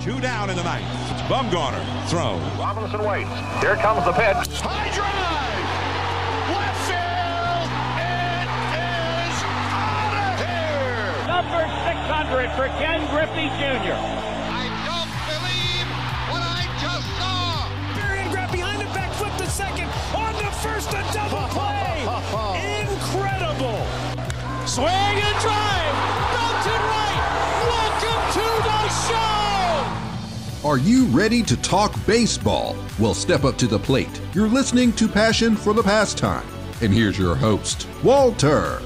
Two down in the ninth. It's Bumgarner throw. Robinson waits. Here comes the pitch. High drive! Left field! It is out of here! Number 600 for Ken Griffey Jr. I don't believe what I just saw! Marion grab behind it, back flip to second. On the first, a double play. Incredible. Swing Are you ready to talk baseball? Well, step up to the plate. You're listening to Passion for the Pastime. And here's your host, Walter.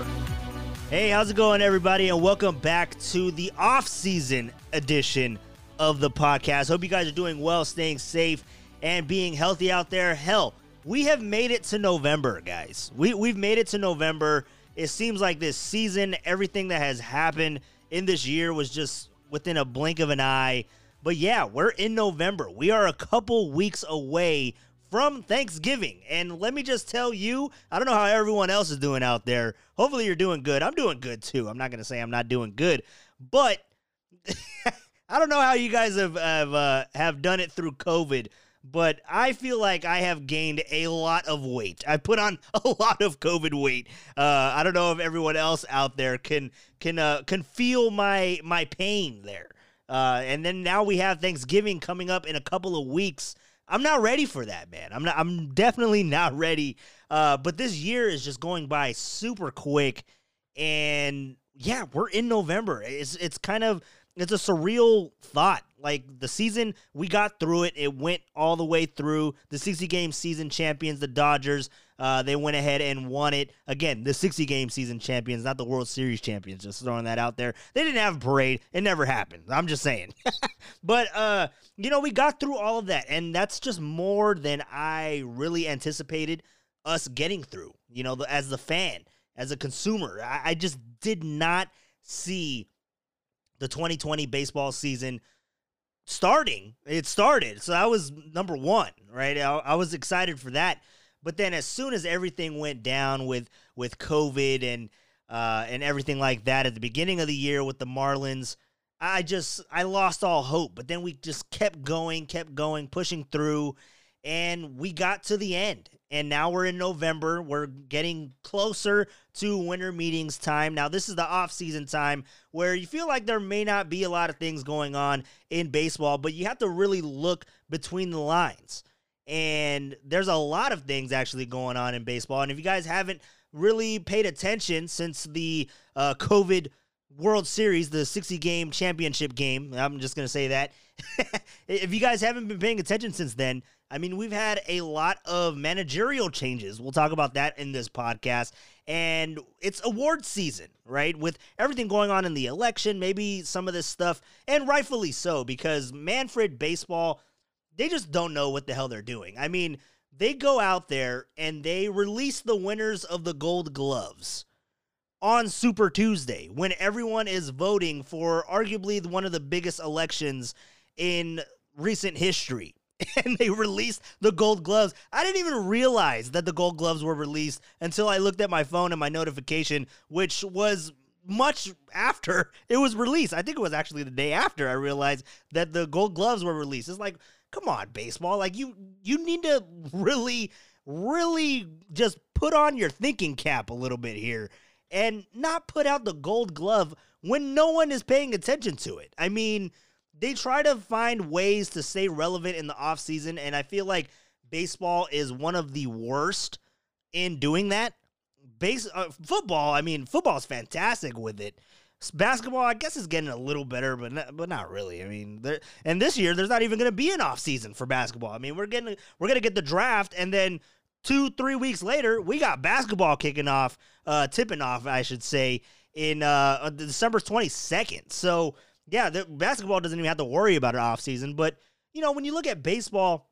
Hey, how's it going, everybody? And welcome back to the off-season edition of the podcast. Hope you guys are doing well, staying safe, and being healthy out there. Hell, we have made it to November, guys. We we've made it to November. It seems like this season, everything that has happened in this year was just within a blink of an eye. But yeah, we're in November. We are a couple weeks away from Thanksgiving. And let me just tell you, I don't know how everyone else is doing out there. Hopefully you're doing good. I'm doing good too. I'm not going to say I'm not doing good, but I don't know how you guys have have, uh, have done it through COVID, but I feel like I have gained a lot of weight. I put on a lot of COVID weight. Uh, I don't know if everyone else out there can can uh, can feel my my pain there. Uh, and then now we have Thanksgiving coming up in a couple of weeks. I'm not ready for that, man. I'm not. I'm definitely not ready. Uh, but this year is just going by super quick, and yeah, we're in November. It's it's kind of it's a surreal thought. Like the season, we got through it. It went all the way through. The 60 game season champions, the Dodgers, uh, they went ahead and won it. Again, the 60 game season champions, not the World Series champions. Just throwing that out there. They didn't have a parade. It never happened. I'm just saying. but, uh, you know, we got through all of that. And that's just more than I really anticipated us getting through, you know, as the fan, as a consumer. I, I just did not see the 2020 baseball season starting. It started. So that was number one, right? I, I, was excited for that. But then as soon as everything went down with with COVID and uh, and everything like that at the beginning of the year with the Marlins, I just I lost all hope. But then we just kept going, kept going, pushing through, and we got to the end. And now we're in November. We're getting closer to winter meetings time. Now, this is the off-season time where you feel like there may not be a lot of things going on in baseball, but you have to really look between the lines. And there's a lot of things actually going on in baseball. And if you guys haven't really paid attention since the uh, COVID World Series, the 60 game championship game, I'm just going to say that. if you guys haven't been paying attention since then, I mean, we've had a lot of managerial changes. We'll talk about that in this podcast. And it's award season, right? With everything going on in the election, maybe some of this stuff, and rightfully so, because Manfred Baseball, they just don't know what the hell they're doing. I mean, they go out there and they release the winners of the gold gloves on Super Tuesday when everyone is voting for arguably one of the biggest elections in recent history. And they released the gold gloves. I didn't even realize that the gold gloves were released until I looked at my phone and my notification, which was much after it was released. I think it was actually the day after I realized that the gold gloves were released. It's like, come on, baseball. Like you you need to really, really just put on your thinking cap a little bit here and not put out the gold glove when no one is paying attention to it. I mean, they try to find ways to stay relevant in the offseason, and I feel like baseball is one of the worst in doing that. Base uh, football, I mean, football is fantastic with it. Basketball, I guess, is getting a little better, but not, but not really. I mean, there, and this year there's not even going to be an off season for basketball. I mean, we're getting we're going to get the draft, and then two three weeks later we got basketball kicking off, uh, tipping off, I should say, in uh, December 22nd. So yeah, the basketball doesn't even have to worry about an off season. But you know, when you look at baseball,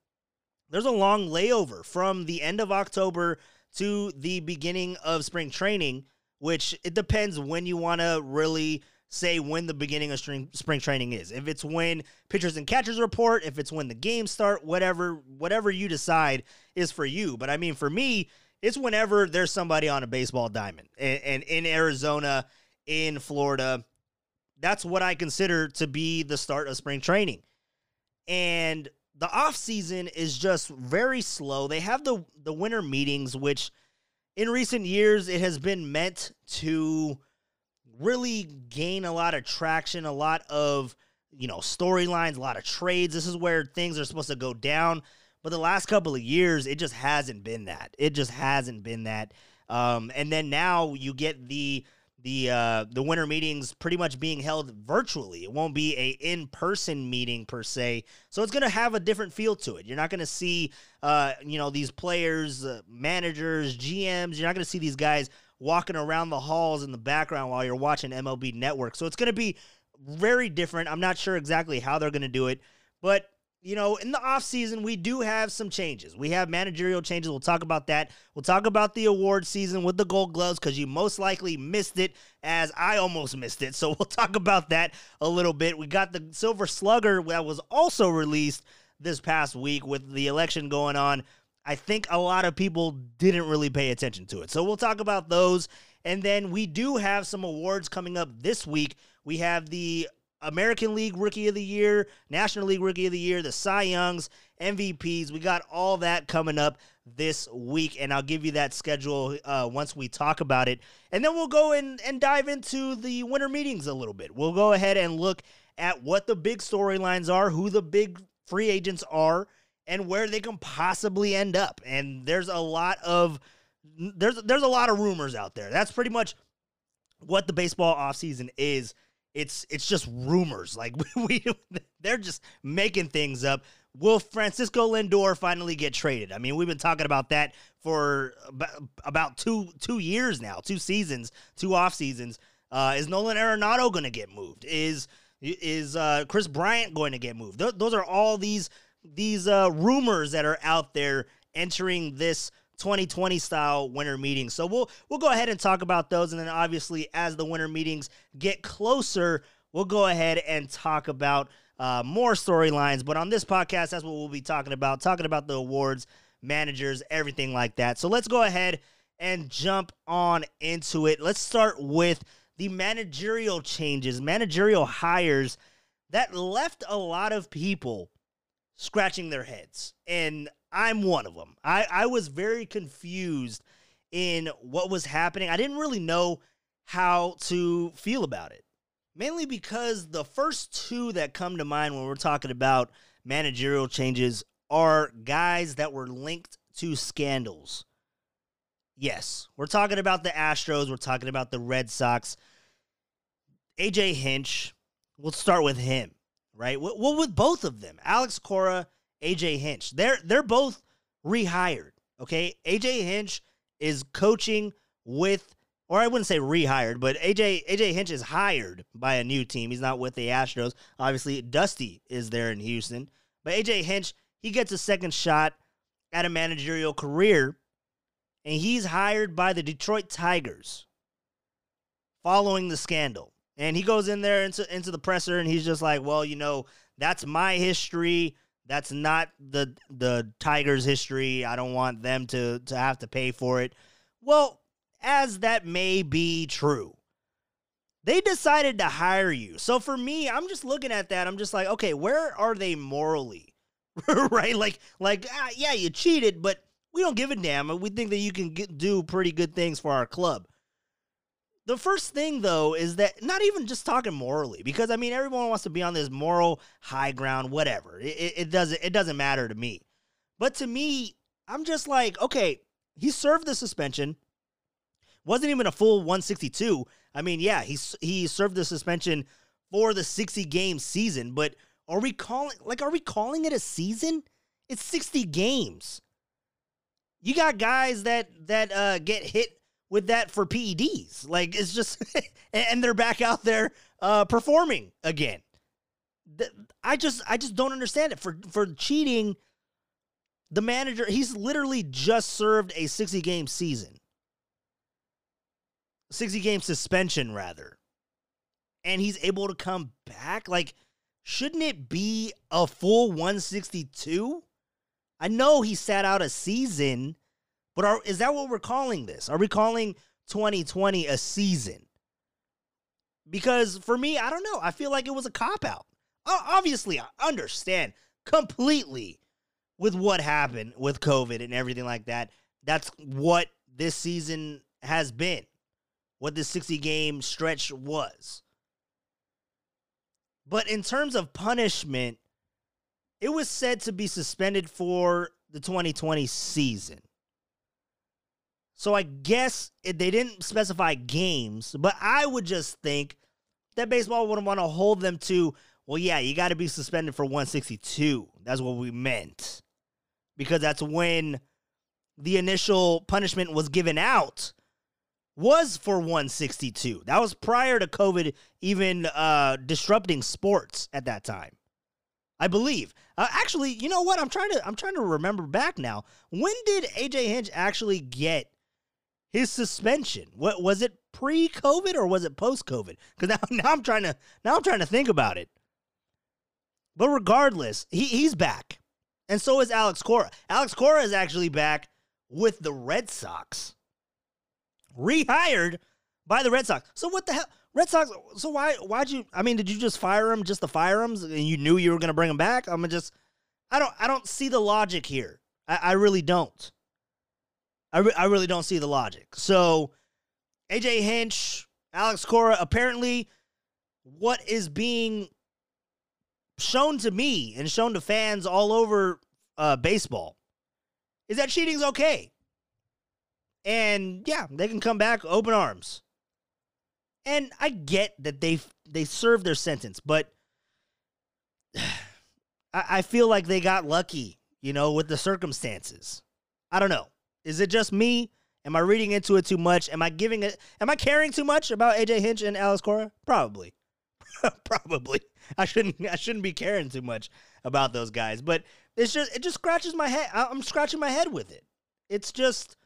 there's a long layover from the end of October to the beginning of spring training, which it depends when you want to really say when the beginning of spring, spring training is. If it's when pitchers and catchers report, if it's when the games start, whatever, whatever you decide is for you. But I mean, for me, it's whenever there's somebody on a baseball diamond and, and in Arizona, in Florida, that's what I consider to be the start of spring training. and the off season is just very slow. They have the the winter meetings, which in recent years it has been meant to really gain a lot of traction, a lot of you know storylines, a lot of trades. This is where things are supposed to go down. But the last couple of years, it just hasn't been that. It just hasn't been that. Um, and then now you get the the uh, the winter meetings pretty much being held virtually. It won't be a in person meeting per se, so it's going to have a different feel to it. You're not going to see uh, you know these players, uh, managers, GMs. You're not going to see these guys walking around the halls in the background while you're watching MLB Network. So it's going to be very different. I'm not sure exactly how they're going to do it, but you know, in the offseason, we do have some changes. We have managerial changes. We'll talk about that. We'll talk about the award season with the gold gloves because you most likely missed it, as I almost missed it. So we'll talk about that a little bit. We got the Silver Slugger that was also released this past week with the election going on. I think a lot of people didn't really pay attention to it. So we'll talk about those. And then we do have some awards coming up this week. We have the American League Rookie of the Year, National League Rookie of the Year, the Cy Youngs, MVPs. We got all that coming up this week, and I'll give you that schedule uh, once we talk about it. And then we'll go in and dive into the winter meetings a little bit. We'll go ahead and look at what the big storylines are, who the big free agents are, and where they can possibly end up. And there's a lot of there's there's a lot of rumors out there. That's pretty much what the baseball offseason is it's it's just rumors. Like we, they're just making things up. Will Francisco Lindor finally get traded? I mean, we've been talking about that for about two two years now, two seasons, two off seasons. Uh, is Nolan Arenado going to get moved? Is is uh, Kris Bryant going to get moved? Th- those are all these these uh, rumors that are out there entering this 2020 style winter meetings. So we'll we'll go ahead and talk about those and then obviously as the winter meetings get closer, we'll go ahead and talk about uh, more storylines, but on this podcast that's what we'll be talking about, talking about the awards, managers, everything like that. So let's go ahead and jump on into it. Let's start with the managerial changes, managerial hires that left a lot of people scratching their heads. And I'm one of them. I, I was very confused in what was happening. I didn't really know how to feel about it. Mainly because the first two that come to mind when we're talking about managerial changes are guys that were linked to scandals. Yes, we're talking about the Astros, we're talking about the Red Sox. AJ Hinch, we'll start with him, right? Well, with both of them, Alex Cora AJ Hinch. They're they're both rehired. Okay, AJ Hinch is coaching with, or I wouldn't say rehired, but AJ AJ Hinch is hired by a new team. He's not with the Astros. Obviously, Dusty is there in Houston, but AJ Hinch he gets a second shot at a managerial career, and he's hired by the Detroit Tigers following the scandal. And he goes in there into into the presser, and he's just like, "Well, you know, that's my history." That's not the the Tigers' history. I don't want them to to have to pay for it. Well, as that may be true, they decided to hire you. So for me, I'm just looking at that. I'm just like, okay, where are they morally? right? Like, like, ah, yeah, you cheated, but we don't give a damn. We think that you can get, do pretty good things for our club. The first thing though is that not even just talking morally, because I mean everyone wants to be on this moral high ground, whatever. It, it, it doesn't it doesn't matter to me. But to me, I'm just like, okay, he served the suspension. Wasn't even a full 162. I mean, yeah, he he served the suspension for the 60 game season, but are we calling like are we calling it a season? It's 60 games. You got guys that that uh, get hit with that for PEDs. Like it's just, and they're back out there uh, performing again. I just, I just don't understand it for for cheating. The manager, he's literally just served a sixty game season, sixty game suspension rather, and he's able to come back. Like, shouldn't it be a full one sixty two? I know he sat out a season but are, is that what we're calling this? Are we calling 2020 a season? Because for me, I don't know. I feel like it was a cop out. Obviously, I understand completely with what happened with COVID and everything like that. That's what this season has been, what this 60 game stretch was. But in terms of punishment, it was said to be suspended for the 2020 season. So I guess they didn't specify games, but I would just think that baseball wouldn't want to hold them to, well, yeah, you got to be suspended for 162. That's what we meant. Because that's when the initial punishment was given out was for 162. That was prior to COVID even uh, disrupting sports at that time. I believe. Uh, actually, you know what? I'm trying to I'm trying to remember back now. When did AJ Hinch actually get his suspension? What was it pre-COVID or was it post-COVID? Because now, now I'm trying to now I'm trying to think about it. But regardless, he, he's back. And so is Alex Cora. Alex Cora is actually back with the Red Sox. Rehired by the Red Sox. So what the hell? Red Sox. So why? Why'd you? I mean, did you just fire him just to fire him, and you knew you were going to bring him back? I'm just. I don't. I don't see the logic here. I, I really don't. I, re- I really don't see the logic. So, AJ Hinch, Alex Cora. Apparently, what is being shown to me and shown to fans all over uh, baseball is that cheating's okay. And yeah, they can come back open arms. And I get that they they served their sentence, but I, I feel like they got lucky, you know, with the circumstances. I don't know. Is it just me? Am I reading into it too much? Am I giving it? Am I caring too much about AJ Hinch and Alex Cora? Probably, probably. I shouldn't. I shouldn't be caring too much about those guys. But it's just. It just scratches my head. I'm scratching my head with it. It's just.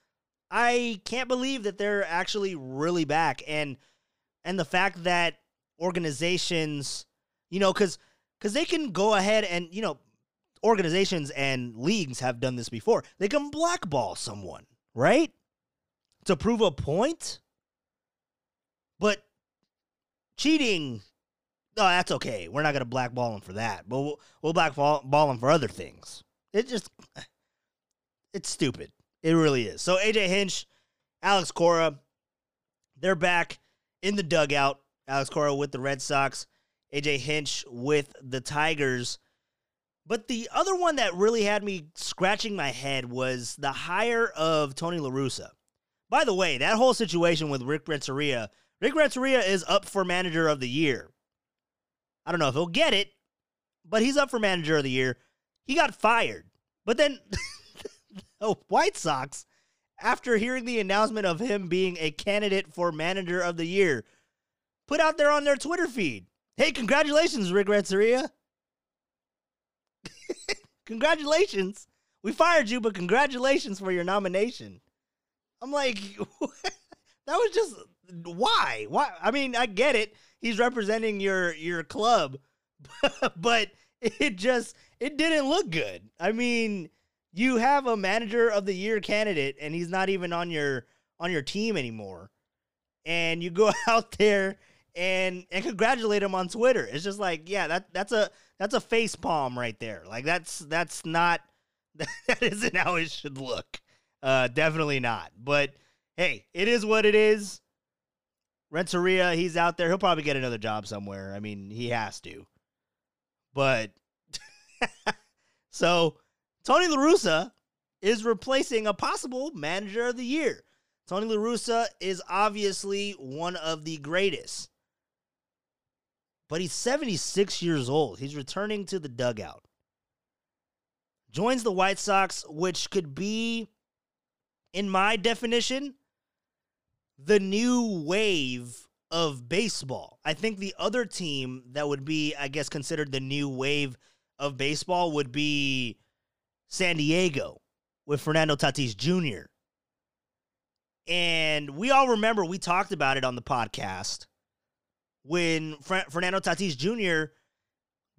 I can't believe that they're actually really back, and and the fact that organizations, you know, because because they can go ahead and you know, organizations and leagues have done this before. They can blackball someone, right, to prove a point. But cheating, no, that's okay. We're not gonna blackball them for that, but we'll, we'll blackball them for other things. It just, it's stupid. It really is. So AJ Hinch, Alex Cora, they're back in the dugout. Alex Cora with the Red Sox, AJ Hinch with the Tigers. But the other one that really had me scratching my head was the hire of Tony La Russa. By the way, that whole situation with Rick Renteria, Rick Renteria is up for manager of the year. I don't know if he'll get it, but he's up for manager of the year. He got fired. But then the White Sox, after hearing the announcement of him being a candidate for manager of the year, put out there on their Twitter feed, "Hey, congratulations, Rick Renteria! Congratulations, we fired you, but congratulations for your nomination." I'm like, that was just why? Why? I mean, I get it. He's representing your your club, but it just it didn't look good. I mean, you have a manager of the year candidate and he's not even on your on your team anymore. And you go out there and and congratulate him on Twitter. It's just like, yeah, that that's a that's a face palm right there. Like that's that's not that isn't how it should look. Uh definitely not. But hey, it is what it is. Renteria, he's out there. He'll probably get another job somewhere. I mean, he has to. But so Tony La Russa is replacing a possible manager of the year. Tony La Russa is obviously one of the greatest. But he's 76 years old. He's returning to the dugout. Joins the White Sox, which could be, in my definition, the new wave of baseball. I think the other team that would be, I guess, considered the new wave of baseball would be San Diego with Fernando Tatis Jr. And we all remember we talked about it on the podcast when Fernando Tatis Jr.,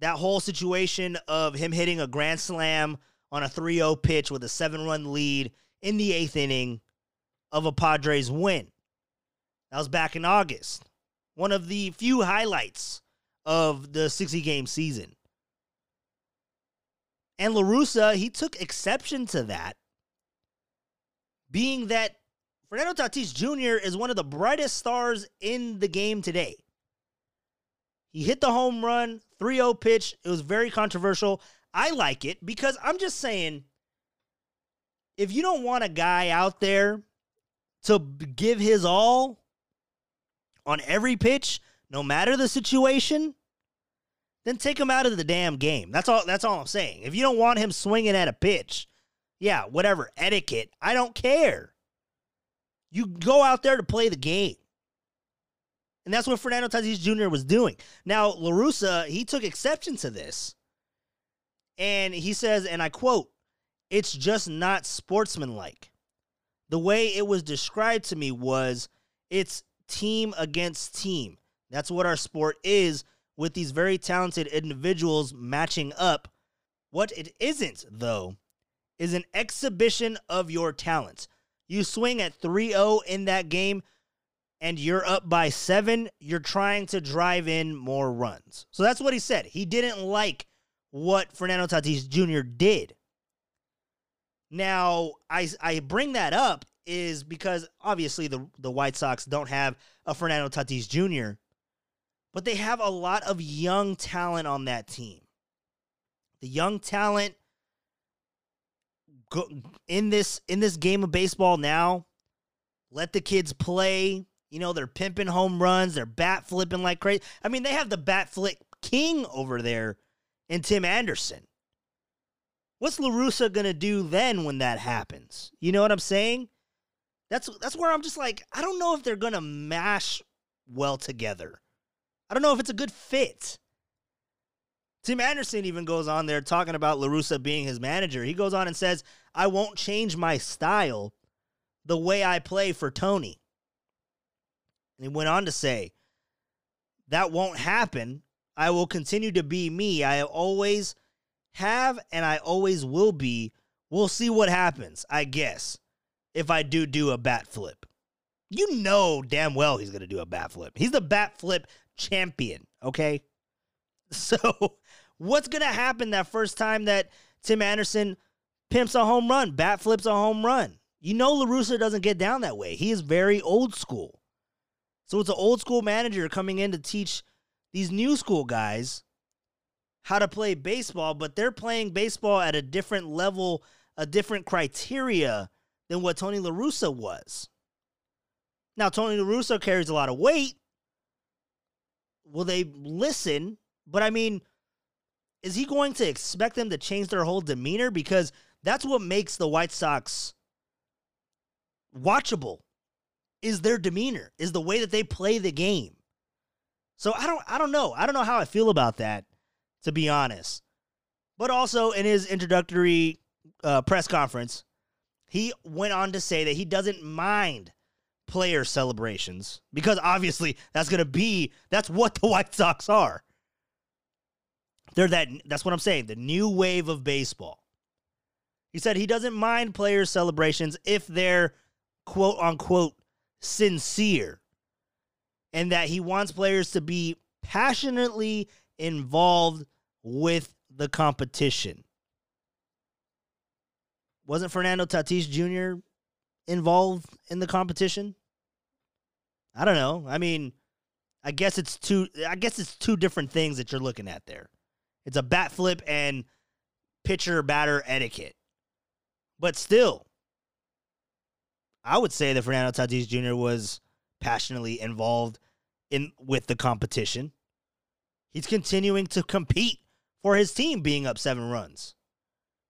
that whole situation of him hitting a grand slam on a 3 0 pitch with a seven run lead in the eighth inning of a Padres win. That was back in August. One of the few highlights of the 60 game season. And LaRussa, he took exception to that, being that Fernando Tatis Jr. is one of the brightest stars in the game today. He hit the home run, 3 0 pitch. It was very controversial. I like it because I'm just saying if you don't want a guy out there to give his all on every pitch, no matter the situation, then take him out of the damn game. That's all that's all I'm saying. If you don't want him swinging at a pitch, yeah, whatever, etiquette, I don't care. You go out there to play the game. And that's what Fernando Tatis Jr. was doing. Now, LaRussa, he took exception to this. And he says, and I quote, it's just not sportsmanlike. The way it was described to me was it's team against team. That's what our sport is with these very talented individuals matching up. What it isn't, though, is an exhibition of your talents. You swing at 3 0 in that game and you're up by seven, you're trying to drive in more runs. So that's what he said. He didn't like what Fernando Tatis Jr. did. Now, I, I bring that up is because obviously the, the White Sox don't have a Fernando Tatis Jr., but they have a lot of young talent on that team. The young talent in this in this game of baseball now. Let the kids play. You know, they're pimping home runs, they're bat flipping like crazy. I mean, they have the bat flip king over there in Tim Anderson. What's LaRussa gonna do then when that happens? You know what I'm saying? That's that's where I'm just like, I don't know if they're gonna mash well together. I don't know if it's a good fit. Tim Anderson even goes on there talking about LaRussa being his manager. He goes on and says, I won't change my style the way I play for Tony. And he went on to say, That won't happen. I will continue to be me. I always have and I always will be. We'll see what happens, I guess, if I do do a bat flip. You know damn well he's going to do a bat flip. He's the bat flip champion, okay? So, what's going to happen that first time that Tim Anderson pimps a home run, bat flips a home run? You know, LaRussa doesn't get down that way. He is very old school. So, it's an old school manager coming in to teach these new school guys how to play baseball, but they're playing baseball at a different level, a different criteria than what Tony LaRussa was. Now, Tony LaRussa carries a lot of weight. Will they listen? But I mean, is he going to expect them to change their whole demeanor? Because that's what makes the White Sox watchable is their demeanor, is the way that they play the game. So I don't I don't know. I don't know how I feel about that, to be honest. But also in his introductory uh, press conference, he went on to say that he doesn't mind player celebrations because obviously that's going to be that's what the White Sox are. They're that that's what I'm saying, the new wave of baseball. He said he doesn't mind player celebrations if they're quote unquote sincere and that he wants players to be passionately involved with the competition. Wasn't Fernando Tatis Jr. involved in the competition? I don't know. I mean, I guess it's two I guess it's two different things that you're looking at there. It's a bat flip and pitcher batter etiquette. But still, I would say that Fernando Tatis Jr. was passionately involved in with the competition. He's continuing to compete for his team being up 7 runs.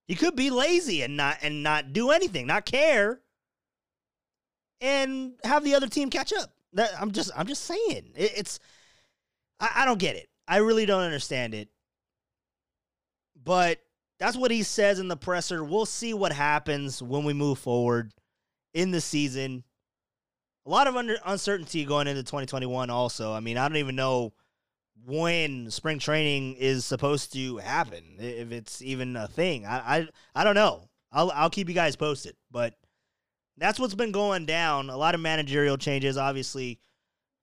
He could be lazy and not and not do anything, not care and have the other team catch up. That I'm just I'm just saying. It, it's I, I don't get it. I really don't understand it. But that's what he says in the presser. We'll see what happens when we move forward in the season. A lot of under, uncertainty going into 2021 also. I mean, I don't even know when spring training is supposed to happen, if it's even a thing. I I, I don't know. I'll I'll keep you guys posted, but that's what's been going down. A lot of managerial changes, obviously.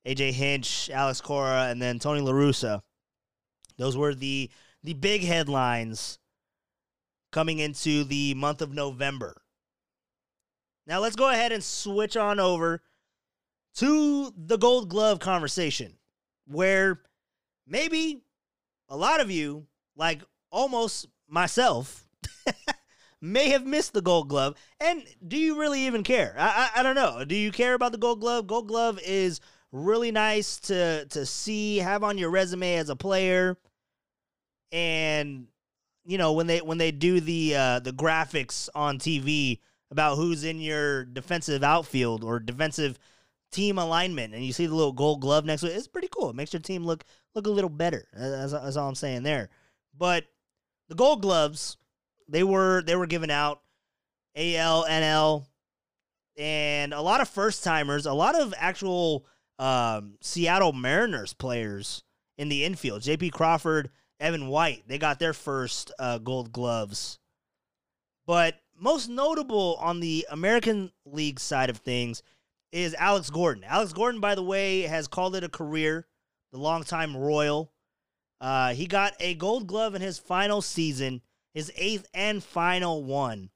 AJ Hinch, Alex Cora, and then Tony LaRussa. Those were the the big headlines coming into the month of November. Now let's go ahead and switch on over to the Gold Glove conversation, where maybe a lot of you, like almost myself, may have missed the Gold Glove. And do you really even care? I, I, I don't know. Do you care about the Gold Glove? Gold Glove is really nice to to see, have on your resume as a player, and you know when they when they do the uh, the graphics on TV about who's in your defensive outfield or defensive team alignment, and you see the little gold glove next to it. It's pretty cool. It makes your team look look a little better. That's, that's all I'm saying there. But the gold gloves, they were they were given out AL, NL, and a lot of first timers, a lot of actual um, Seattle Mariners players in the infield. J.P. Crawford, Evan White, they got their first uh, gold gloves. But most notable on the American League side of things is Alex Gordon. Alex Gordon, by the way, has called it a career, the longtime Royal. Uh, he got a gold glove in his final season, his eighth and final one.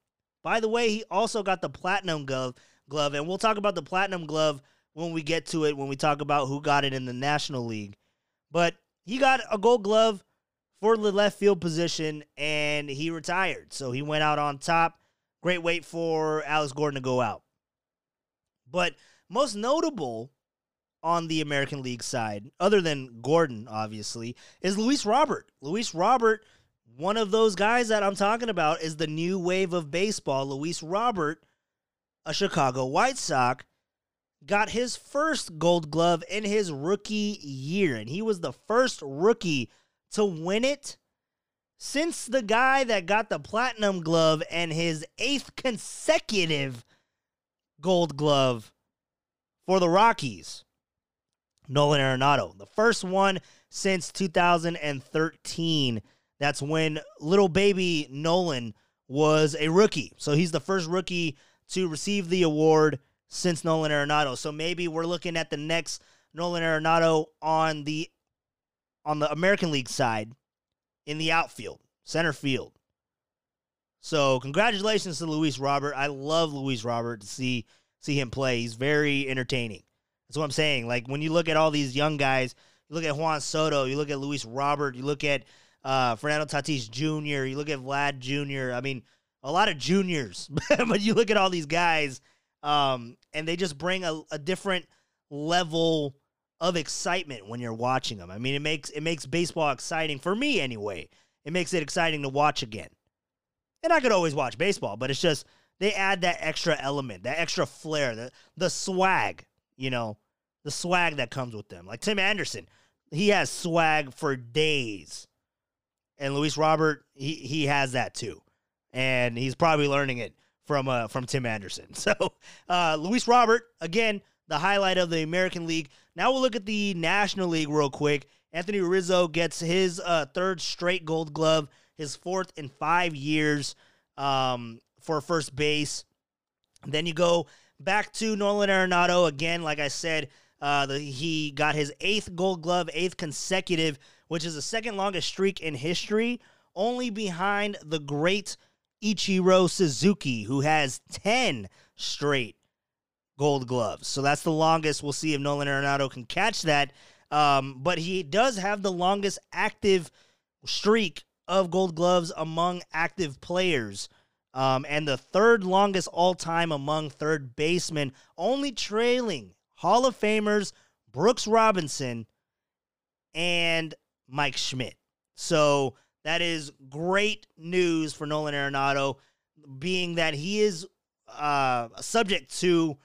By the way, he also got the platinum glove, glove, and we'll talk about the platinum glove when we get to it, when we talk about who got it in the National League. But he got a gold glove for the left field position and he retired. So he went out on top. Great wait for Alex Gordon to go out. But most notable on the American League side, other than Gordon, obviously, is Luis Robert. Luis Robert, one of those guys that I'm talking about, is the new wave of baseball. Luis Robert, a Chicago White Sox, got his first gold glove in his rookie year. And he was the first rookie to win it since the guy that got the platinum glove and his eighth consecutive gold glove for the Rockies, Nolan Arenado. The first one since 2013. That's when little baby Nolan was a rookie. So he's the first rookie to receive the award since Nolan Arenado. So maybe we're looking at the next Nolan Arenado on the on the American League side in the outfield, center field. So congratulations to Luis Robert. I love Luis Robert to see see him play. He's very entertaining. That's what I'm saying. Like when you look at all these young guys, you look at Juan Soto, you look at Luis Robert, you look at uh, Fernando Tatis Jr., you look at Vlad Jr. I mean, a lot of juniors, but you look at all these guys, um, and they just bring a, a different level of excitement when you're watching them. I mean, it makes it makes baseball exciting for me anyway. It makes it exciting to watch again. And I could always watch baseball, but it's just they add that extra element, that extra flair, the the swag, you know, the swag that comes with them. Like Tim Anderson, he has swag for days. And Luis Robert, he he has that too. And he's probably learning it from uh from Tim Anderson. So, uh Luis Robert, again, the highlight of the American League. Now we'll look at the National League real quick. Anthony Rizzo gets his uh, third straight Gold Glove, his fourth in five years um, for first base. Then you go back to Nolan Arenado again. Like I said, uh, the, he got his eighth Gold Glove, eighth consecutive, which is the second longest streak in history, only behind the great Ichiro Suzuki, who has ten straight gold gloves. So that's the longest. We'll see if Nolan Arenado can catch that. Um, but he does have the longest active streak of gold gloves among active players. Um, and the third longest all time among third basemen, only trailing Hall of Famers Brooks Robinson and Mike Schmidt. So that is great news for Nolan Arenado, being that he is uh, subject to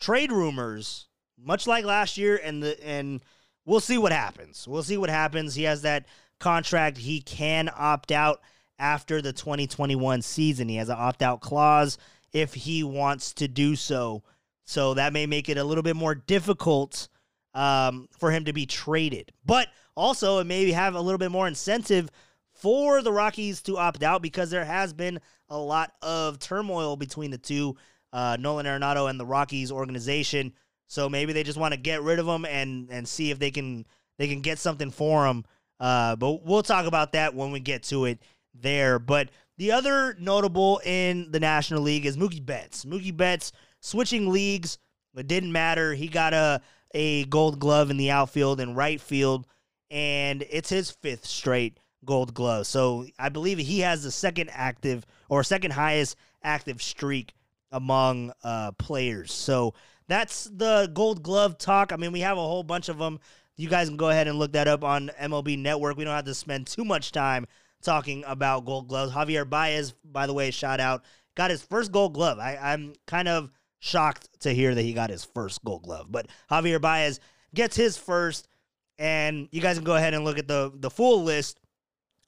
trade rumors, much like last year, and the and we'll see what happens. We'll see what happens. He has that contract. He can opt out after the 2021 season. He has an opt out clause if he wants to do so. So that may make it a little bit more difficult um, for him to be traded. But also, it may have a little bit more incentive for the Rockies to opt out because there has been a lot of turmoil between the two uh, Nolan Arenado and the Rockies organization. So maybe they just want to get rid of him and and see if they can they can get something for him. Uh, but we'll talk about that when we get to it there. But The other notable in the National League is Mookie Betts. Mookie Betts switching leagues, it didn't matter. He got a a Gold Glove in the outfield and right field, and it's his fifth straight Gold Glove. So I believe he has the second active or second highest active streak among uh, players. So that's the Gold Glove talk. I mean, we have a whole bunch of them. You guys can go ahead and look that up on MLB Network. We don't have to spend too much time talking about Gold Gloves. Javier Baez, by the way, shout out, got his first Gold Glove. I, I'm kind of shocked to hear that he got his first Gold Glove, but Javier Baez gets his first. And you guys can go ahead and look at the the full list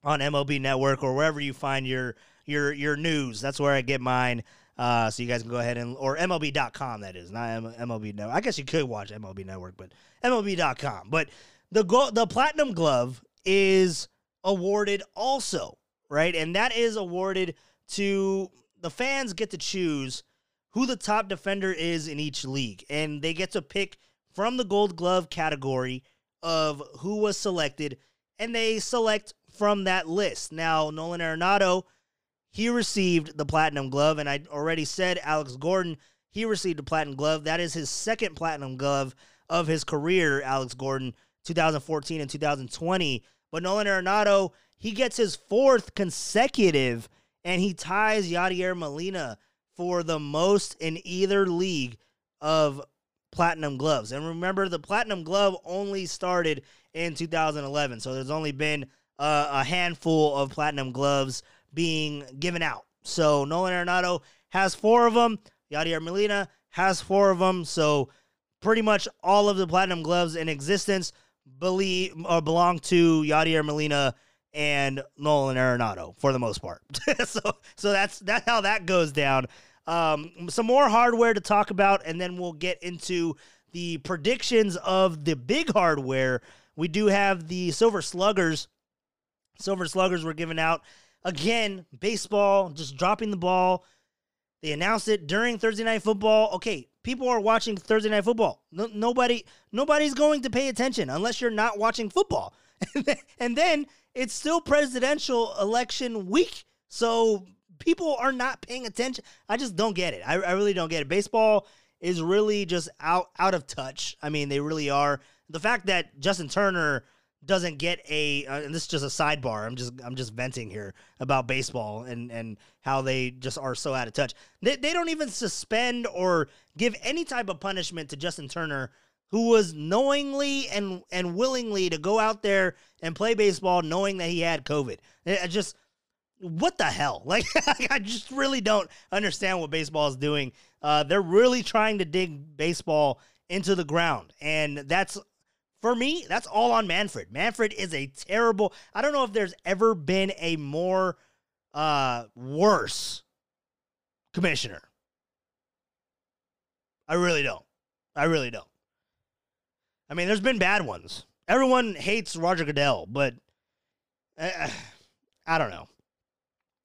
on MLB Network or wherever you find your your your news. That's where I get mine. Uh, so you guys can go ahead and or MLB.com that is not MLB Network. I guess you could watch MLB Network, but MLB.com. But the go- the Platinum Glove is awarded also right, and that is awarded to the fans get to choose who the top defender is in each league, and they get to pick from the Gold Glove category of who was selected, and they select from that list. Now, Nolan Arenado, he received the Platinum Glove, and I already said Alex Gordon, he received a Platinum Glove. That is his second Platinum Glove of his career, Alex Gordon, 2014 and 2020. But Nolan Arenado, he gets his fourth consecutive, and he ties Yadier Molina for the most in either league of platinum gloves. And remember, the platinum glove only started in 2011, so there's only been uh, a handful of platinum gloves being given out. So Nolan Arenado has four of them. Yadier Molina has four of them. So pretty much all of the platinum gloves in existence believe or belong to Yadier Molina and Nolan Arenado for the most part. so so that's that's how that goes down. Um, some more hardware to talk about, and then we'll get into the predictions of the big hardware. We do have the Silver Sluggers. Silver Sluggers were given out again. Baseball just dropping the ball. They announced it during Thursday Night Football. Okay, people are watching Thursday Night Football. No, nobody, nobody's going to pay attention unless you're not watching football. and then it's still presidential election week, so people are not paying attention. I just don't get it. I, I really don't get it. Baseball is really just out out of touch. I mean, they really are. The fact that Justin Turner doesn't get a uh, and this is just a sidebar. I'm just I'm just venting here about baseball and and how they just are so out of touch. They they don't even suspend or give any type of punishment to Justin Turner who was knowingly and and willingly to go out there and play baseball knowing that he had COVID. It just what the hell? Like, I just really don't understand what baseball is doing. Uh, they're really trying to dig baseball into the ground. And that's, for me, that's all on Manfred. Manfred is a terrible, I don't know if there's ever been a more uh, worse commissioner. I really don't. I really don't. I mean, there's been bad ones. Everyone hates Roger Goodell, but uh, I don't know.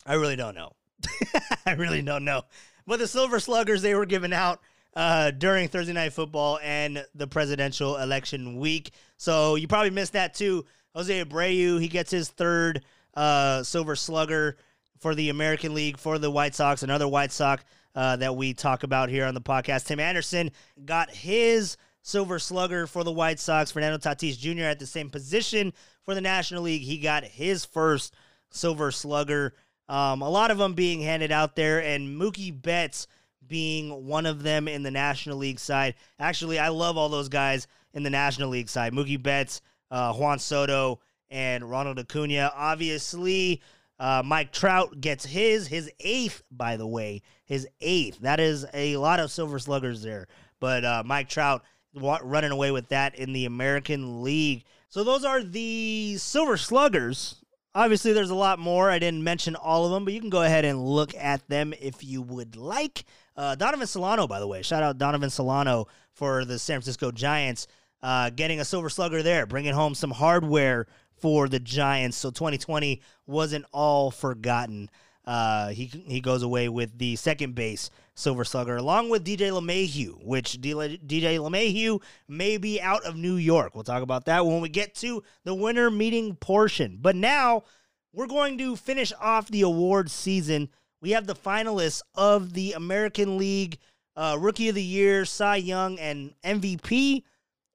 I really don't know. I really don't know. But the Silver Sluggers, they were given out uh, during Thursday Night Football and the presidential election week. So you probably missed that too. Jose Abreu, he gets his third uh, Silver Slugger for the American League for the White Sox, another White Sox uh, that we talk about here on the podcast. Tim Anderson got his Silver Slugger for the White Sox. Fernando Tatis Jr. at the same position for the National League. He got his first Silver Slugger. Um, a lot of them being handed out there, and Mookie Betts being one of them in the National League side. Actually, I love all those guys in the National League side. Mookie Betts, uh, Juan Soto, and Ronald Acuna. Obviously, uh, Mike Trout gets his, his eighth, by the way, his eighth. That is a lot of silver sluggers there. But uh, Mike Trout running away with that in the American League. So those are the silver sluggers Obviously, there's a lot more. I didn't mention all of them, but you can go ahead and look at them if you would like. Uh, Donovan Solano, by the way, shout out Donovan Solano for the San Francisco Giants, uh, getting a Silver Slugger there, bringing home some hardware for the Giants. So 2020 wasn't all forgotten. Uh, he he goes away with the second base Silver Slugger, along with DJ LeMahieu, which DJ LeMahieu may be out of New York. We'll talk about that when we get to the winter meeting portion. But now we're going to finish off the award season. We have the finalists of the American League uh, Rookie of the Year, Cy Young, and MVP.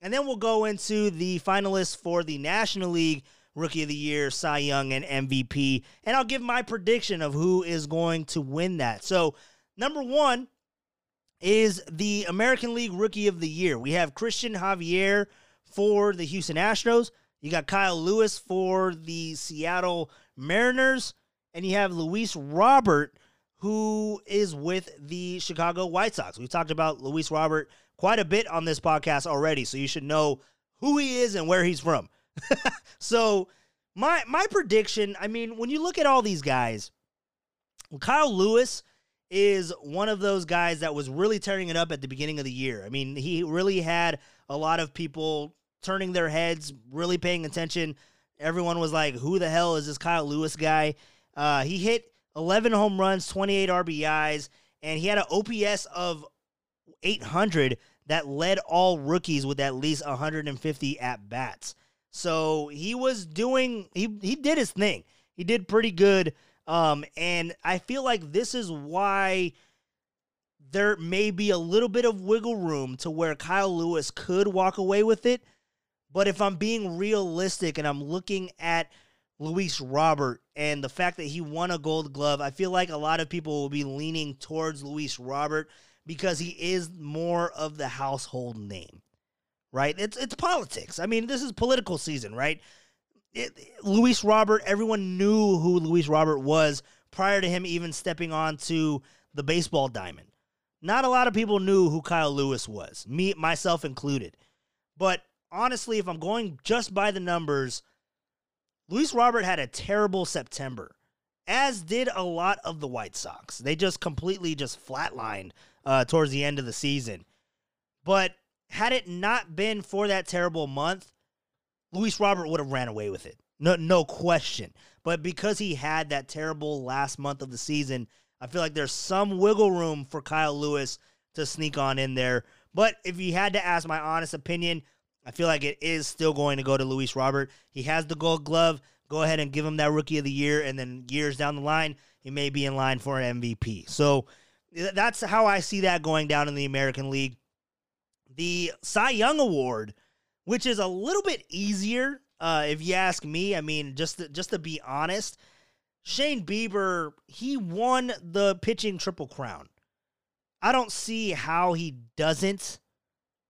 And then we'll go into the finalists for the National League Rookie of the Year, Cy Young, and MVP. And I'll give my prediction of who is going to win that. So, number one is the American League Rookie of the Year. We have Cristian Javier for the Houston Astros. You got Kyle Lewis for the Seattle Mariners. And you have Luis Robert, who is with the Chicago White Sox. We've talked about Luis Robert quite a bit on this podcast already, so you should know who he is and where he's from. so my my prediction, I mean, when you look at all these guys, Kyle Lewis is one of those guys that was really tearing it up at the beginning of the year. I mean, he really had a lot of people turning their heads, really paying attention. Everyone was like, "Who the hell is this Kyle Lewis guy?" Uh, he hit 11 home runs, 28 RBIs, and he had an OPS of 800 that led all rookies with at least 150 at bats. So he was doing he he did his thing. He did pretty good. Um, and I feel like this is why there may be a little bit of wiggle room to where Kyle Lewis could walk away with it. But if I'm being realistic and I'm looking at Luis Robert and the fact that he won a gold glove, I feel like a lot of people will be leaning towards Luis Robert because he is more of the household name. Right? It's it's politics. I mean, this is political season, right? It, Luis Robert, everyone knew who Luis Robert was prior to him even stepping onto the baseball diamond. Not a lot of people knew who Kyle Lewis was, me myself included. But honestly, if I'm going just by the numbers, Luis Robert had a terrible September, as did a lot of the White Sox. They just completely just flatlined uh, towards the end of the season. But had it not been for that terrible month, Luis Robert would have ran away with it. No, no question. But because he had that terrible last month of the season, I feel like there's some wiggle room for Kyle Lewis to sneak on in there. But if you had to ask my honest opinion, I feel like it is still going to go to Luis Robert. He has the gold glove. Go ahead and give him that rookie of the year. And then years down the line, he may be in line for an MVP. So that's how I see that going down in the American League. The Cy Young Award, which is a little bit easier, uh, if you ask me. I mean, just to, just to be honest, Shane Bieber he won the pitching triple crown. I don't see how he doesn't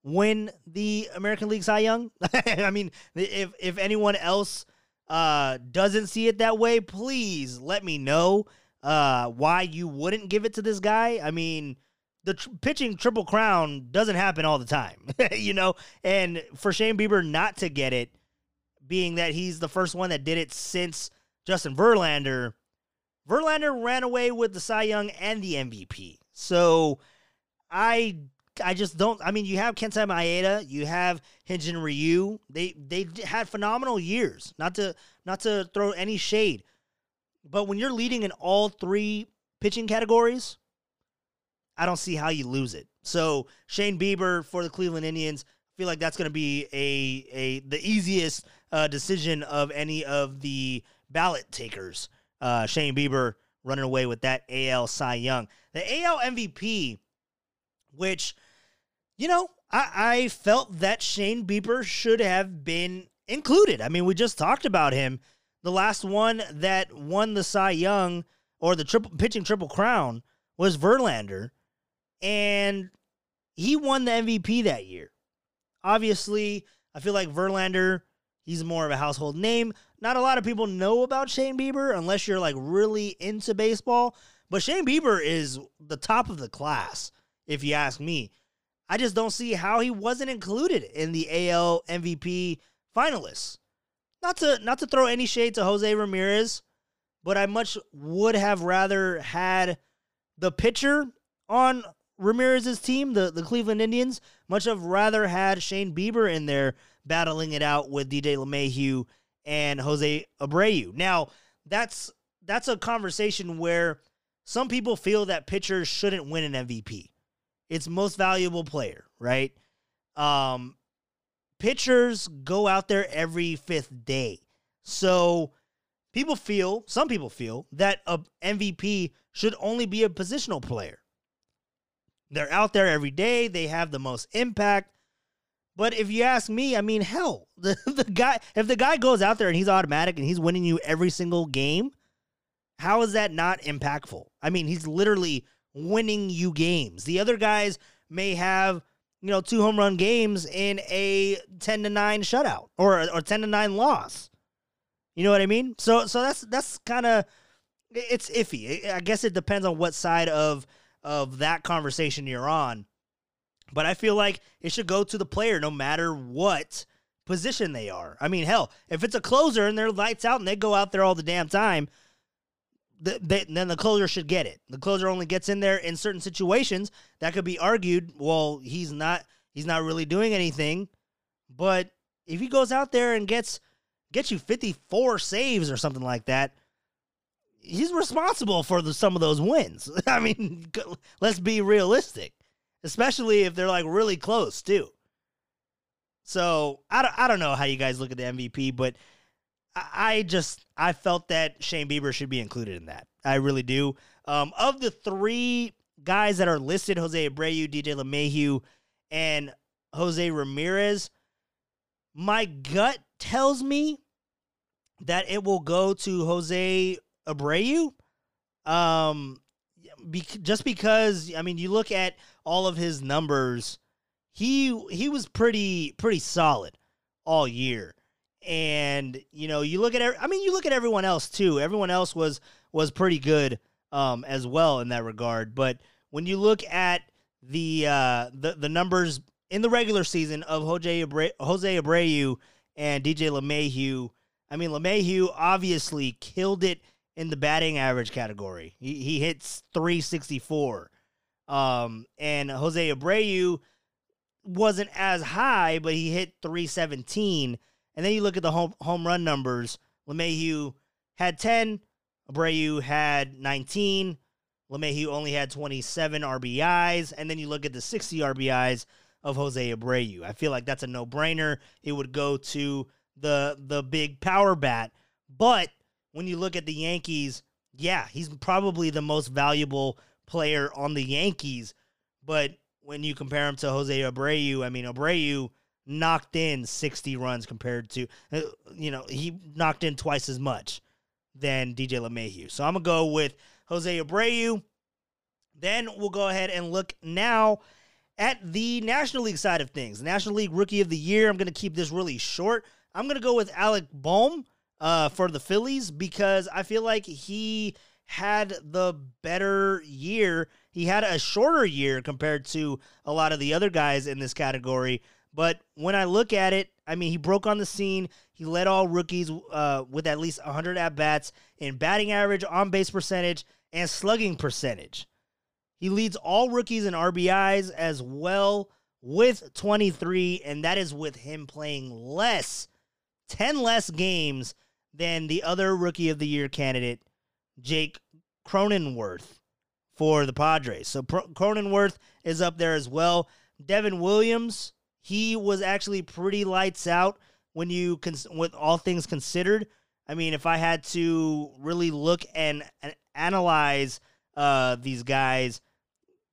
win the American League Cy Young. I mean, if if anyone else uh, doesn't see it that way, please let me know uh, why you wouldn't give it to this guy. I mean, the tr- pitching triple crown doesn't happen all the time, you know. And for Shane Bieber not to get it, being that he's the first one that did it since Justin Verlander, Verlander ran away with the Cy Young and the MVP. So I I just don't. I mean, you have Kenta Maeda, you have Hyun-jin Ryu. They they had phenomenal years. Not to not to throw any shade, but when you're leading in all three pitching categories, I don't see how you lose it. So Shane Bieber for the Cleveland Indians, I feel like that's going to be a a the easiest uh, decision of any of the ballot takers. Uh, Shane Bieber running away with that AL Cy Young, the AL MVP which, you know, I, I felt that Shane Bieber should have been included. I mean, we just talked about him. The last one that won the Cy Young or the triple pitching triple crown was Verlander, and he won the MVP that year. Obviously, I feel like Verlander, he's more of a household name. Not a lot of people know about Shane Bieber unless you're like really into baseball. But Shane Bieber is the top of the class if you ask me. I just don't see how he wasn't included in the AL MVP finalists. Not to not to throw any shade to Jose Ramirez, but I much would have rather had the pitcher on Ramirez's team, the, the Cleveland Indians, much have rather had Shane Bieber in there battling it out with DJ LeMahieu and Jose Abreu. Now, that's that's a conversation where some people feel that pitchers shouldn't win an MVP. It's most valuable player, right? Um, pitchers go out there every fifth day. So people feel, some people feel, that a MVP should only be a positional player. They're out there every day, they have the most impact. But if you ask me, I mean, hell, the, the guy, if the guy goes out there and he's automatic and he's winning you every single game, how is that not impactful? I mean, he's literally winning you games. The other guys may have, you know, two home run games in a 10 to 9 shutout or or 10 to 9 loss. You know what I mean? So so that's that's kind of it's iffy. I guess it depends on what side of of that conversation you're on. But I feel like it should go to the player no matter what position they are. I mean, hell, if it's a closer and they're lights out and they go out there all the damn time, th- they, then the closer should get it. The closer only gets in there in certain situations. That could be argued. Well, he's not. He's not really doing anything. But if he goes out there and gets gets you 54 saves or something like that, he's responsible for the, some of those wins. I mean, let's be realistic, especially if they're like really close too. So I don't, I don't know how you guys look at the MVP, but I, I just I felt that Shane Bieber should be included in that. I really do. Um, of the three guys that are listed, Jose Abreu, DJ LeMahieu, and Jose Ramirez, my gut tells me that it will go to Jose Abreu. Um, be, just because I mean, you look at all of his numbers, he he was pretty pretty solid all year, and you know you look at I mean you look at everyone else too. Everyone else was was pretty good um, as well in that regard. But when you look at the uh, the the numbers in the regular season of Jose Abreu, Jose Abreu and DJ LeMahieu, I mean LeMahieu obviously killed it in the batting average category. He, he hits 364. Um, and Jose Abreu wasn't as high, but he hit 317. And then you look at the home home run numbers. LeMahieu had 10, Abreu had 19. LeMahieu only had 27 RBIs. And then you look at the 60 RBIs of Jose Abreu. I feel like that's a no brainer. It would go to the the big power bat. But when you look at the Yankees, yeah, he's probably the most valuable player on the Yankees. But when you compare him to Jose Abreu, I mean, Abreu knocked in 60 runs compared to, uh, you know, he knocked in twice as much than DJ LeMahieu. So I'm going to go with Jose Abreu. Then we'll go ahead and look now at the National League side of things. National League Rookie of the Year. I'm going to keep this really short. I'm going to go with Alec Bohm uh, for the Phillies because I feel like he had the better year. He had a shorter year compared to a lot of the other guys in this category. But when I look at it, I mean, he broke on the scene. He led all rookies uh, with at least 100 at bats in batting average, on base percentage, and slugging percentage. He leads all rookies in RBIs as well with 23, and that is with him playing less, 10 less games than the other rookie of the year candidate, Jake Cronenworth for the Padres. So Cronenworth is up there as well. Devin Williams, he was actually pretty lights out when you cons- with all things considered. I mean, if I had to really look and, and analyze uh, these guys,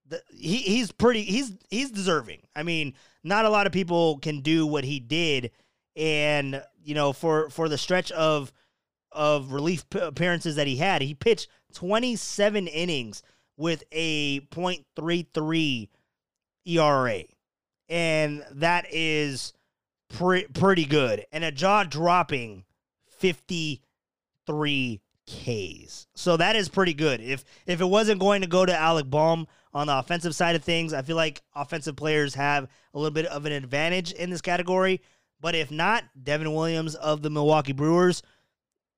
the, he, he's pretty he's he's deserving. I mean, not a lot of people can do what he did, and you know, for for the stretch of of relief appearances that he had, he pitched 27 innings with a .33 ERA, and that is pre- pretty good, and a jaw dropping 53 Ks. So that is pretty good. If if it wasn't going to go to Alec Bohm on the offensive side of things, I feel like offensive players have a little bit of an advantage in this category. But if not, Devin Williams of the Milwaukee Brewers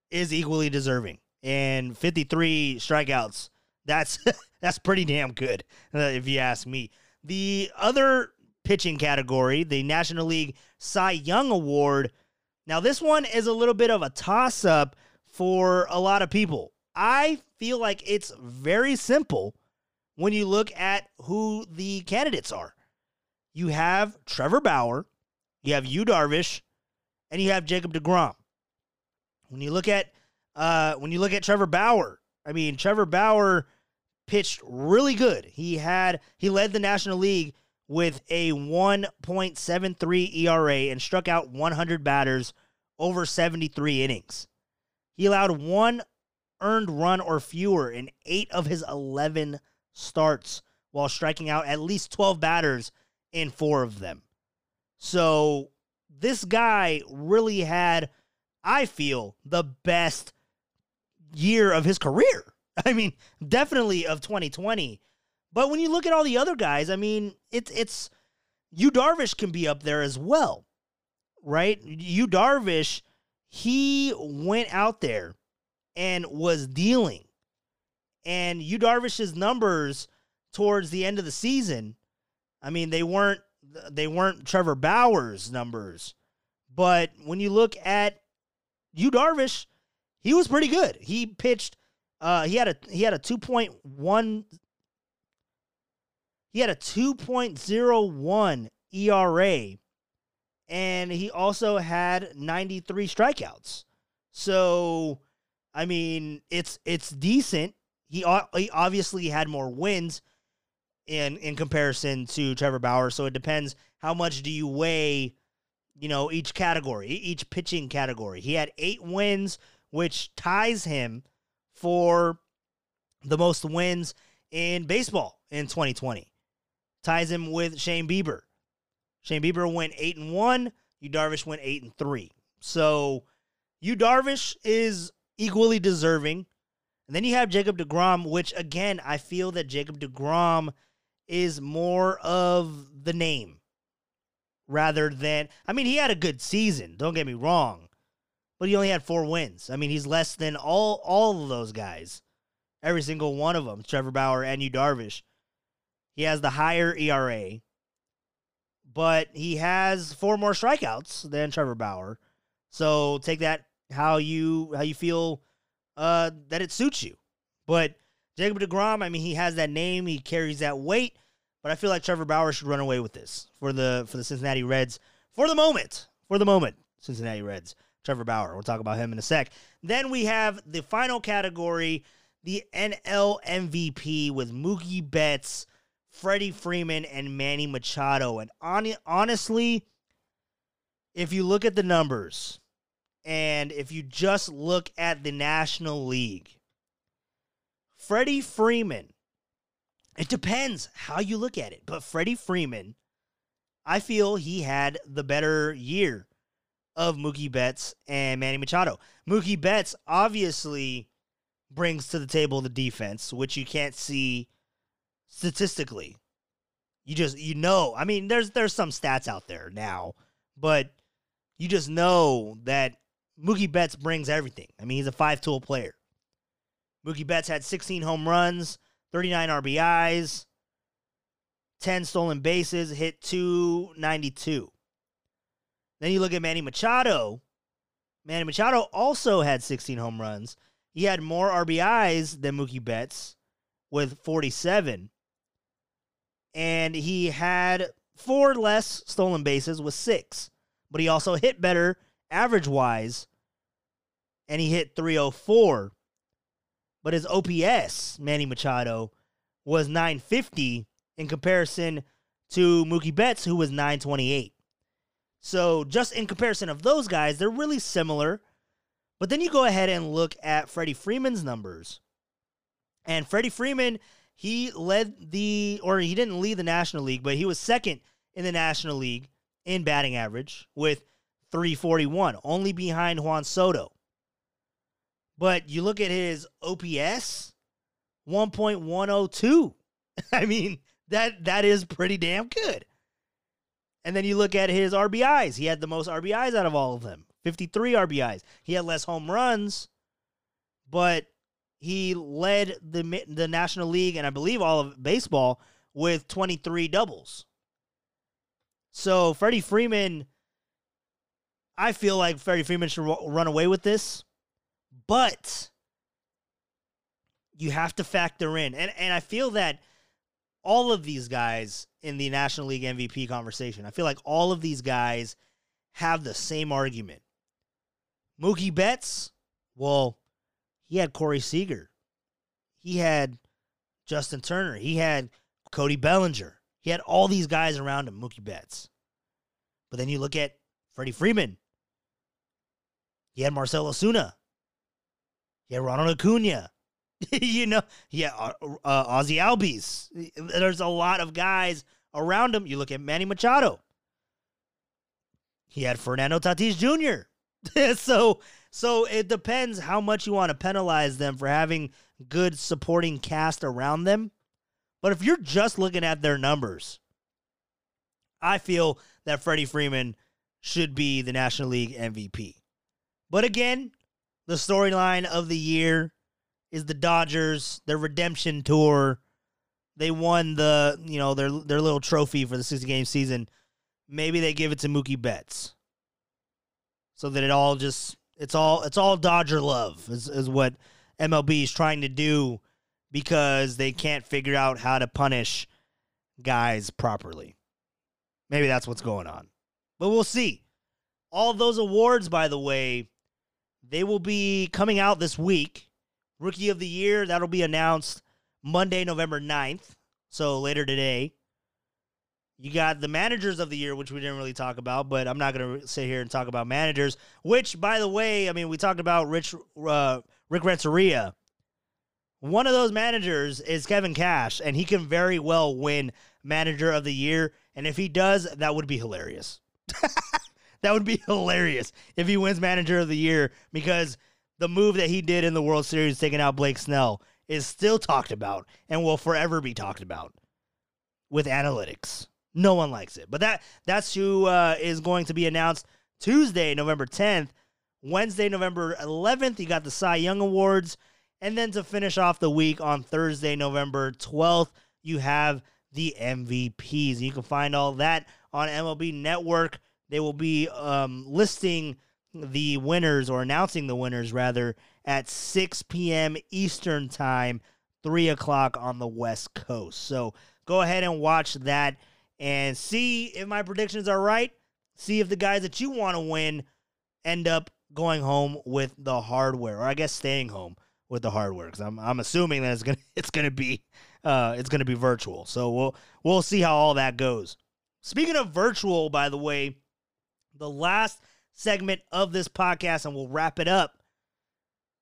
is equally deserving. And 53 strikeouts, that's that's pretty damn good, uh, if you ask me. The other pitching category, the National League Cy Young Award. Now, this one is a little bit of a toss up for a lot of people. I feel like it's very simple when you look at who the candidates are. You have Trevor Bauer, you have Yu Darvish, and you have Jacob DeGrom. When you look at Uh, when you look at Trevor Bauer, I mean, Trevor Bauer pitched really good. He had he led the National League with a 1.73 ERA and struck out 100 batters over 73 innings. He allowed one earned run or fewer in 8 of his 11 starts while striking out at least 12 batters in 4 of them. So, this guy really had I feel the best year of his career. I mean, definitely of 2020. But when you look at all the other guys, I mean, it's it's Yu Darvish can be up there as well. Right? Yu Darvish, he went out there and was dealing. And Yu Darvish's numbers towards the end of the season, I mean, they weren't they weren't Trevor Bauer's numbers. But when you look at Yu Darvish, he was pretty good. He pitched uh he had a he had a 2.1 he had a 2.01 ERA and he also had 93 strikeouts. So I mean, it's it's decent. He, he obviously had more wins in in comparison to Trevor Bauer, so it depends how much do you weigh, you know, each category, each pitching category. He had 8 wins which ties him for the most wins in baseball in 2020. Ties him with Shane Bieber. Shane Bieber went 8 and 1, Yu Darvish went 8 and 3. So, Yu Darvish is equally deserving. And then you have Jacob DeGrom, which again, I feel that Jacob DeGrom is more of the name rather than I mean, he had a good season, don't get me wrong but he only had four wins. I mean, he's less than all all of those guys, every single one of them. Trevor Bauer and Yu Darvish. He has the higher ERA, but he has four more strikeouts than Trevor Bauer. So take that how you how you feel uh, that it suits you. But Jacob Degrom, I mean, he has that name, he carries that weight. But I feel like Trevor Bauer should run away with this for the for the Cincinnati Reds for the moment. For the moment, Cincinnati Reds. Trevor Bauer. We'll talk about him in a sec. Then we have the final category, the NL MVP with Mookie Betts, Freddie Freeman, and Manny Machado. And on, honestly, if you look at the numbers and if you just look at the National League, Freddie Freeman, it depends how you look at it, but Freddie Freeman, I feel he had the better year of Mookie Betts and Manny Machado. Mookie Betts obviously brings to the table the defense, which you can't see statistically. You just you know, I mean there's there's some stats out there now, but you just know that Mookie Betts brings everything. I mean, he's a five-tool player. Mookie Betts had 16 home runs, 39 RBIs, 10 stolen bases, hit 292. Then you look at Manny Machado. Manny Machado also had 16 home runs. He had more RBIs than Mookie Betts with 47. And he had four less stolen bases with six. But he also hit better average wise. And he hit 304. But his OPS, Manny Machado, was 950 in comparison to Mookie Betts, who was 928. So, just in comparison of those guys, they're really similar. But then you go ahead and look at Freddie Freeman's numbers. And Freddie Freeman, he led the, or he didn't lead the National League, but he was second in the National League in batting average with 341, only behind Juan Soto. But you look at his OPS, 1.102. I mean, that that is pretty damn good. And then you look at his RBIs. He had the most RBIs out of all of them 53 RBIs. He had less home runs, but he led the, the National League and I believe all of baseball with 23 doubles. So Freddie Freeman, I feel like Freddie Freeman should run away with this, but you have to factor in, and and I feel that all of these guys in the National League MVP conversation. I feel like all of these guys have the same argument. Mookie Betts, well, he had Corey Seager. He had Justin Turner. He had Cody Bellinger. He had all these guys around him, Mookie Betts. But then you look at Freddie Freeman. He had Marcell Ozuna. He had Ronald Acuna. you know, yeah, uh, uh, Ozzie Albies. There's a lot of guys around him. You look at Manny Machado. He had Fernando Tatis Jr. so, so it depends how much you want to penalize them for having good supporting cast around them. But if you're just looking at their numbers, I feel that Freddie Freeman should be the National League MVP. But again, the storyline of the year is the Dodgers, their redemption tour. They won the, you know, their their little trophy for the 60 game season. Maybe they give it to Mookie Betts. So that it all just it's all it's all Dodger love is, is what MLB is trying to do because they can't figure out how to punish guys properly. Maybe that's what's going on. But we'll see. All those awards, by the way, they will be coming out this week. Rookie of the Year, that'll be announced Monday, November 9th. So later today. You got the managers of the year, which we didn't really talk about, but I'm not going to sit here and talk about managers. Which, by the way, I mean we talked about Rich uh, Rick Renteria. One of those managers is Kevin Cash, and he can very well win manager of the year. And if he does, that would be hilarious. that would be hilarious if he wins manager of the year because the move that he did in the World Series, taking out Blake Snell, is still talked about and will forever be talked about with analytics. No one likes it. But that that's who uh, is going to be announced Tuesday, November 10th. Wednesday, November 11th, you got the Cy Young Awards. And then to finish off the week on Thursday, November 12th, you have the MVPs. You can find all that on MLB Network. They will be um, listing the winners or announcing the winners rather at 6 p.m. Eastern Time, 3 o'clock on the West Coast. So go ahead and watch that and see if my predictions are right. See if the guys that you want to win end up going home with the hardware, or I guess staying home with the hardware, because I'm I'm assuming that it's gonna it's gonna be uh it's gonna be virtual. So we'll we'll see how all that goes. Speaking of virtual, by the way, the last segment of this podcast, and we'll wrap it up.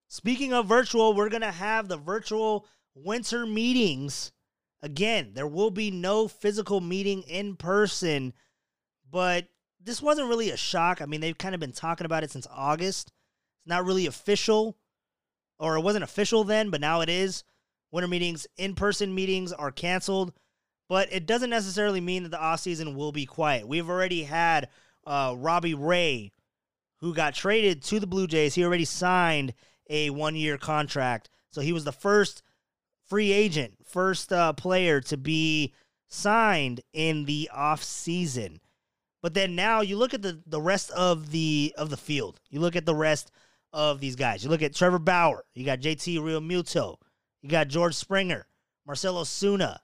Speaking of virtual, we're gonna have the virtual winter meetings Again, there will be no physical meeting in person, but this wasn't really a shock. I mean, they've kind of been talking about it since August. It's not really official, or it wasn't official then, but now it is. Winter meetings, in person meetings are canceled, but it doesn't necessarily mean that the off season will be quiet. We've already had uh, Robbie Ray, who got traded to the Blue Jays. He already signed a one year contract. So he was the first free agent, first uh, player to be signed in the off season. But then now you look at the the rest of the of the field. You look at the rest of these guys. You look at Trevor Bauer. You got JT Realmuto. You got George Springer, Marcelo Ozuna,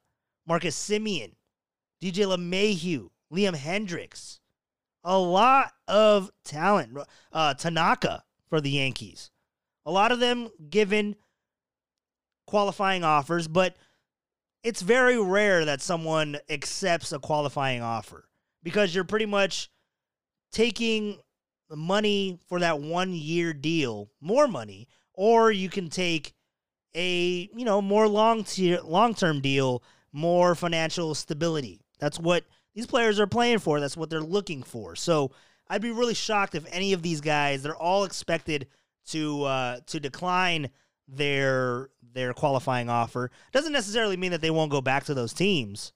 Marcus Semien, DJ LeMahieu, Liam Hendriks. A lot of talent. Uh, Tanaka for the Yankees. A lot of them given qualifying offers, but it's very rare that someone accepts a qualifying offer because you're pretty much taking the money for that one year deal, more money, or you can take a, you know, more long long term deal, more financial stability. That's what these players are playing for. That's what they're looking for. So I'd be really shocked if any of these guys, they're all expected to uh, to decline their their qualifying offer. Doesn't necessarily mean that they won't go back to those teams,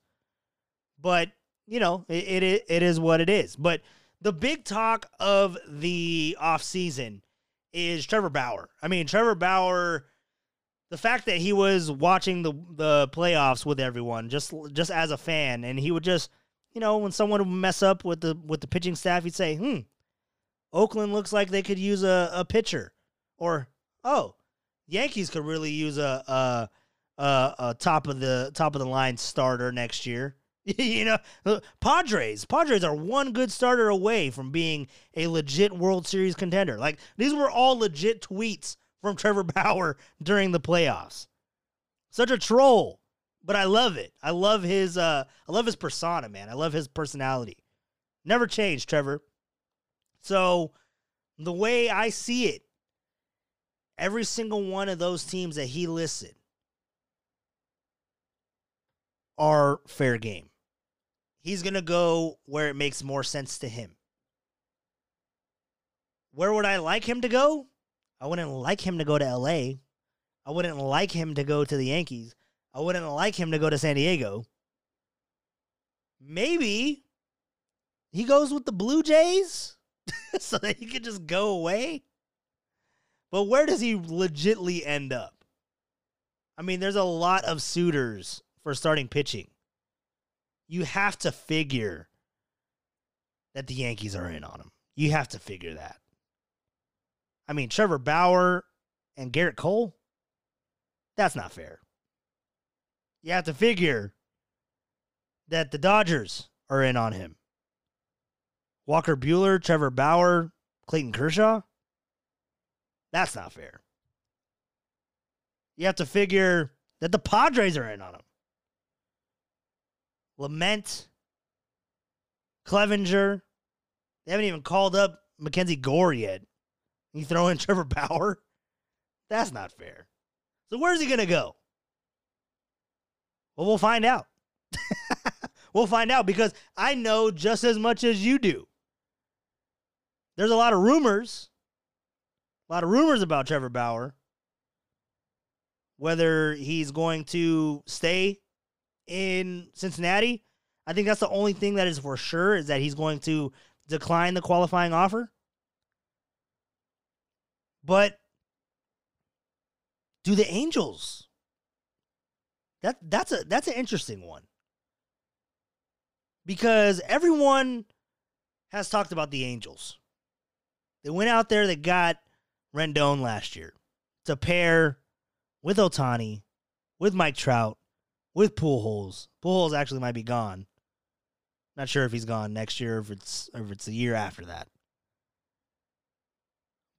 but you know it it, it is what it is. But the big talk of the off season is Trevor Bauer. I mean, Trevor Bauer. The fact that he was watching the the playoffs with everyone, just just as a fan, and he would just, you know, when someone would mess up with the with the pitching staff, he'd say, "Hmm, Oakland looks like they could use a, a pitcher," or "Oh, Yankees could really use a a, a, a top of the top of the line starter next year. you know, Padres. Padres are one good starter away from being a legit World Series contender. Like these were all legit tweets from Trevor Bauer during the playoffs. Such a troll, but I love it. I love his uh I love his persona, man. I love his personality. Never changed, Trevor. So, the way I see it, every single one of those teams that he listed are fair game. He's going to go where it makes more sense to him. Where would I like him to go? I wouldn't like him to go to LA. I wouldn't like him to go to the Yankees. I wouldn't like him to go to San Diego. Maybe he goes with the Blue Jays so that he can just go away. But where does he legitly end up? I mean, there's a lot of suitors for starting pitching. You have to figure that the Yankees are in on him. You have to figure that. I mean, Trevor Bauer and Gerrit Cole, that's not fair. You have to figure that the Dodgers are in on him. Walker Buehler, Trevor Bauer, Clayton Kershaw, that's not fair. You have to figure that the Padres are in on him. Lamet, Clevinger. They haven't even called up Mackenzie Gore yet. You throw in Trevor Bauer? That's not fair. So where's he going to go? Well, we'll find out. we'll find out because I know just as much as you do. There's a lot of rumors. A lot of rumors about Trevor Bauer. Whether he's going to stay in Cincinnati. I think that's the only thing that is for sure is that he's going to decline the qualifying offer. But do the Angels? That that's a that's an interesting one. Because everyone has talked about the Angels. They went out there, they got Rendon last year to pair with Ohtani, with Mike Trout, with Pujols. Pujols actually might be gone. Not sure if he's gone next year, or if it's if it's a year after that.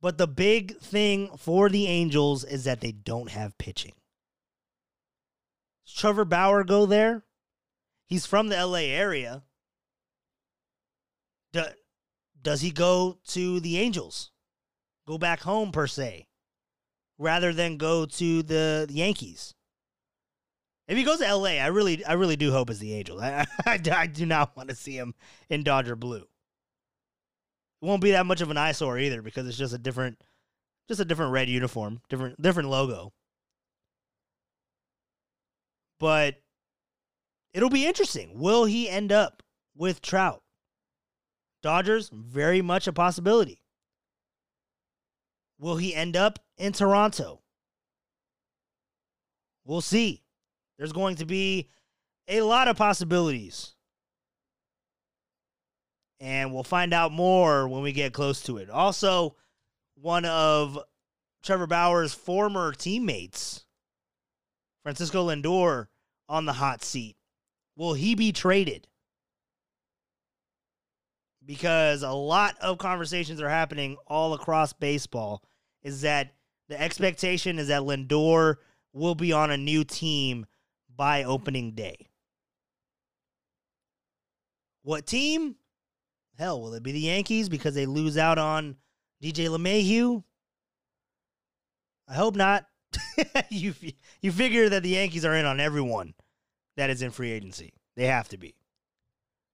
But the big thing for the Angels is that they don't have pitching. Does Trevor Bauer go there? He's from the LA area. Do, does he go to the Angels? Go back home per se, rather than go to the, Yankees. If he goes to LA, I really, I really do hope it's the Angels. I, I, I do not want to see him in Dodger blue. It won't be that much of an eyesore either because it's just a different, just a different red uniform, different, different logo. But it'll be interesting. Will he end up with Trout? Dodgers, very much a possibility. Will he end up in Toronto? We'll see. There's going to be a lot of possibilities. And we'll find out more when we get close to it. Also, one of Trevor Bauer's former teammates, Francisco Lindor, on the hot seat. Will he be traded? Because a lot of conversations are happening all across baseball. Is that the expectation is that Lindor will be on a new team by opening day. What team? Hell, will it be the Yankees because they lose out on DJ LeMahieu? I hope not. you you figure that the Yankees are in on everyone that is in free agency. They have to be.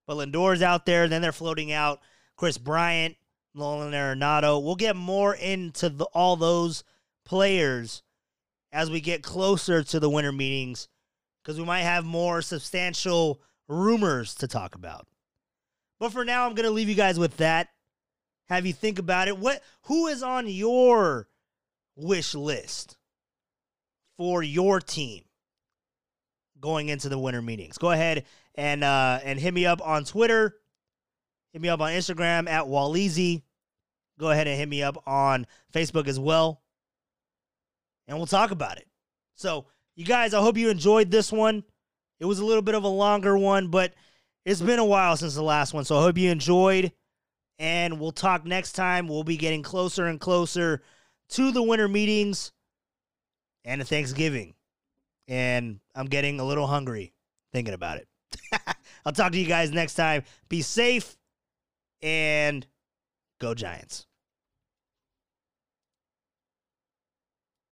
But Lindor's out there. Then they're floating out Kris Bryant, Nolan Arenado. We'll get more into the, all those players as we get closer to the winter meetings because we might have more substantial rumors to talk about. But for now, I'm going to leave you guys with that. Have you think about it. What who is on your wish list for your team going into the winter meetings? Go ahead and uh, and hit me up on Twitter. Hit me up on Instagram at Waleezy. Go ahead and hit me up on Facebook as well. And we'll talk about it. So, you guys, I hope you enjoyed this one. It was a little bit of a longer one, but it's been a while since the last one. So I hope you enjoyed. And we'll talk next time. We'll be getting closer and closer to the winter meetings and to Thanksgiving. And I'm getting a little hungry thinking about it. I'll talk to you guys next time. Be safe and go Giants.